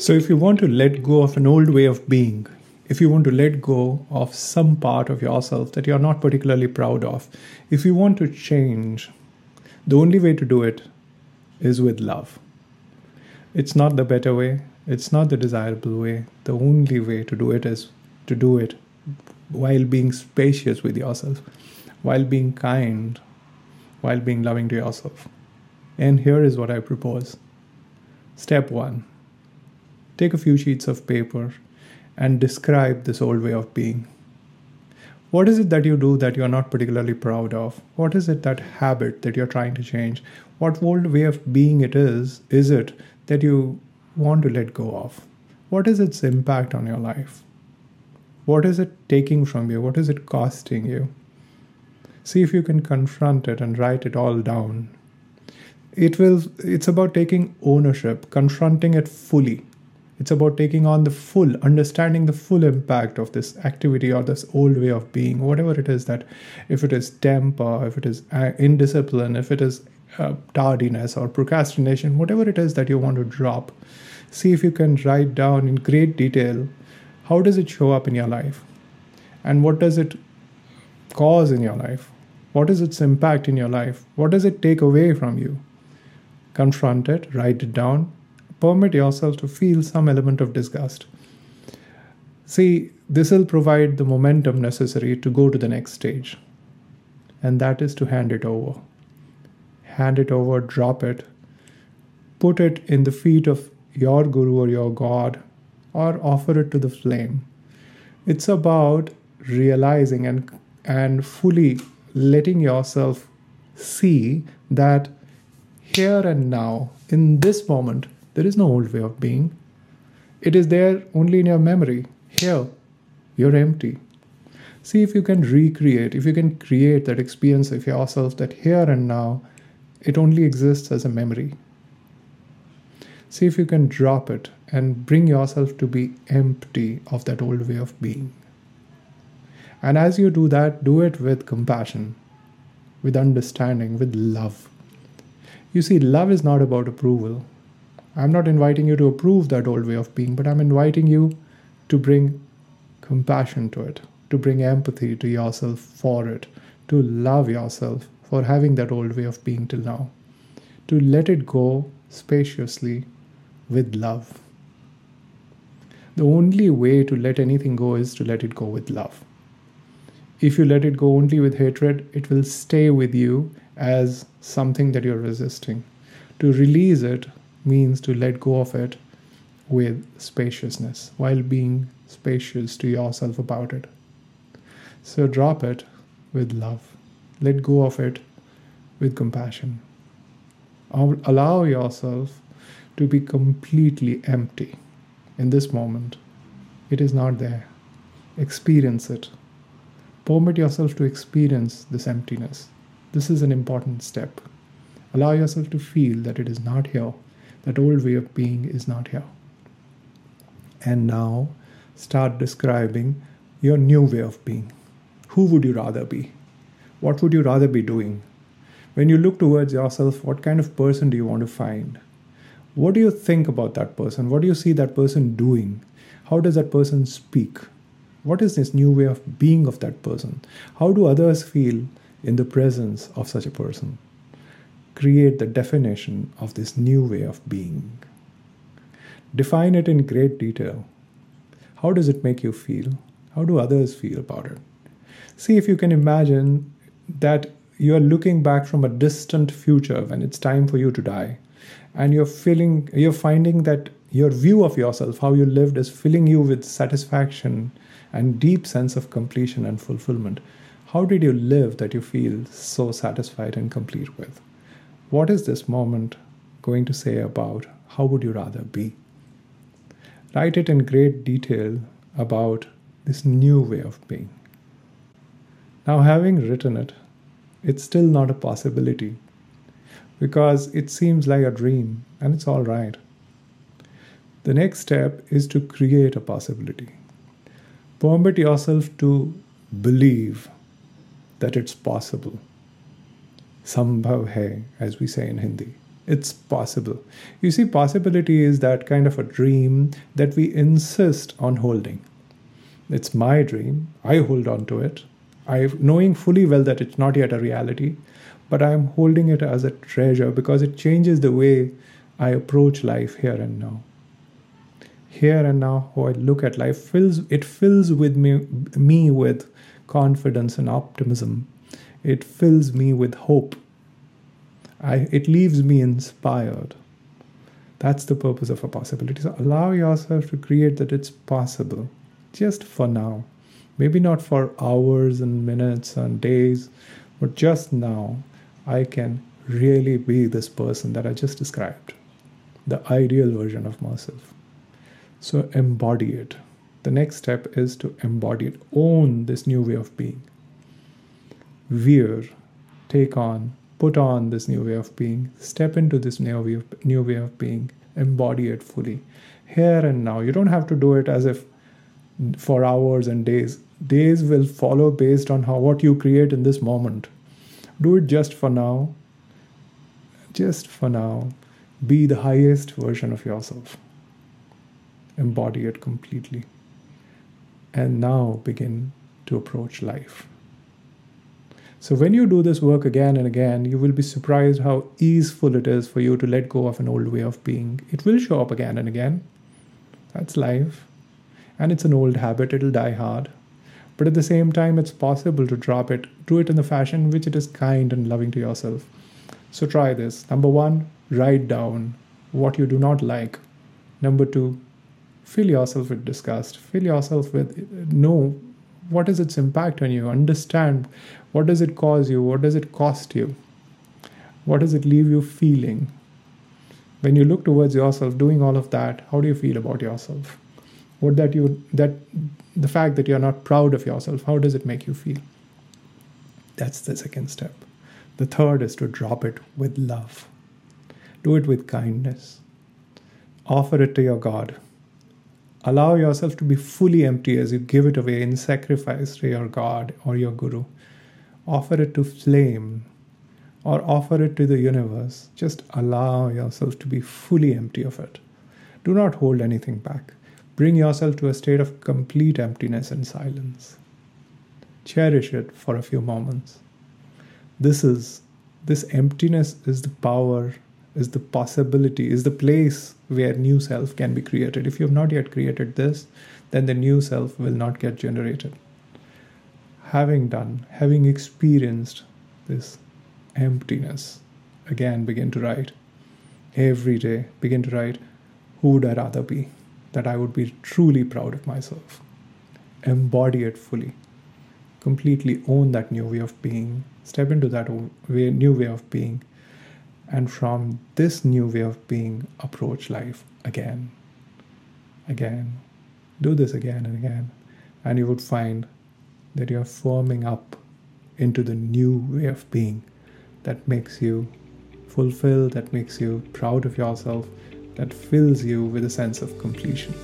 So, if you want to let go of an old way of being, if you want to let go of some part of yourself that you're not particularly proud of, if you want to change, the only way to do it is with love. It's not the better way, it's not the desirable way. The only way to do it is to do it while being spacious with yourself, while being kind, while being loving to yourself. And here is what I propose. Step one take a few sheets of paper and describe this old way of being. What is it that you do that you're not particularly proud of? What is it that habit that you're trying to change? What old way of being it is, is it that you want to let go of? What is its impact on your life? What is it taking from you? What is it costing you? See if you can confront it and write it all down. It will it's about taking ownership, confronting it fully. It's about taking on the full, understanding the full impact of this activity or this old way of being, whatever it is that, if it is temper, if it is uh, indiscipline, if it is uh, tardiness or procrastination, whatever it is that you want to drop, see if you can write down in great detail how does it show up in your life and what does it cause in your life? What is its impact in your life? What does it take away from you? Confront it write it down permit yourself to feel some element of disgust. See this will provide the momentum necessary to go to the next stage. And that is to hand it over. Hand it over drop it put it in the feet of your guru or your god or offer it to the flame. It's about realizing and and fully letting yourself see that here and now, in this moment, there is no old way of being. It is there only in your memory. Here, you're empty. See if you can recreate, if you can create that experience of yourself that here and now, it only exists as a memory. See if you can drop it and bring yourself to be empty of that old way of being. And as you do that, do it with compassion, with understanding, with love. You see, love is not about approval. I'm not inviting you to approve that old way of being, but I'm inviting you to bring compassion to it, to bring empathy to yourself for it, to love yourself for having that old way of being till now, to let it go spaciously with love. The only way to let anything go is to let it go with love. If you let it go only with hatred, it will stay with you as something that you're resisting. To release it means to let go of it with spaciousness while being spacious to yourself about it. So drop it with love. Let go of it with compassion. Allow yourself to be completely empty in this moment. It is not there. Experience it. Permit yourself to experience this emptiness. This is an important step. Allow yourself to feel that it is not here, that old way of being is not here. And now start describing your new way of being. Who would you rather be? What would you rather be doing? When you look towards yourself, what kind of person do you want to find? What do you think about that person? What do you see that person doing? How does that person speak? What is this new way of being of that person? How do others feel in the presence of such a person? Create the definition of this new way of being. Define it in great detail. How does it make you feel? How do others feel about it? See if you can imagine that you are looking back from a distant future when it's time for you to die and you're feeling you're finding that your view of yourself how you lived is filling you with satisfaction and deep sense of completion and fulfillment how did you live that you feel so satisfied and complete with what is this moment going to say about how would you rather be write it in great detail about this new way of being now having written it it's still not a possibility because it seems like a dream and it's all right. The next step is to create a possibility. Permit yourself to believe that it's possible. Sambhav hai, as we say in Hindi. It's possible. You see, possibility is that kind of a dream that we insist on holding. It's my dream. I hold on to it. I knowing fully well that it's not yet a reality, but I'm holding it as a treasure because it changes the way I approach life here and now. Here and now, how I look at life fills it fills with me me with confidence and optimism. It fills me with hope. I, it leaves me inspired. That's the purpose of a possibility. So allow yourself to create that it's possible, just for now. Maybe not for hours and minutes and days, but just now, I can really be this person that I just described, the ideal version of myself. So embody it. The next step is to embody it, own this new way of being. Veer, take on, put on this new way of being, step into this new way of, new way of being, embody it fully. Here and now. You don't have to do it as if for hours and days. Days will follow based on how what you create in this moment. Do it just for now. Just for now. Be the highest version of yourself. Embody it completely. And now begin to approach life. So, when you do this work again and again, you will be surprised how easeful it is for you to let go of an old way of being. It will show up again and again. That's life. And it's an old habit, it'll die hard. But at the same time, it's possible to drop it. Do it in the fashion which it is kind and loving to yourself. So, try this. Number one, write down what you do not like. Number two, fill yourself with disgust. Fill yourself with know what is its impact on you? Understand what does it cause you? What does it cost you? What does it leave you feeling? When you look towards yourself doing all of that how do you feel about yourself? What that you that the fact that you're not proud of yourself how does it make you feel? That's the second step. The third is to drop it with love. Do it with kindness. Offer it to your god Allow yourself to be fully empty as you give it away in sacrifice to your God or your Guru. Offer it to flame or offer it to the universe. Just allow yourself to be fully empty of it. Do not hold anything back. Bring yourself to a state of complete emptiness and silence. Cherish it for a few moments. This is this emptiness is the power is the possibility, is the place where new self can be created. If you have not yet created this, then the new self will not get generated. Having done, having experienced this emptiness, again begin to write. Every day, begin to write, who would I rather be? That I would be truly proud of myself. Embody it fully. Completely own that new way of being. Step into that new way of being and from this new way of being approach life again. Again. Do this again and again. And you would find that you're forming up into the new way of being that makes you fulfilled that makes you proud of yourself that fills you with a sense of completion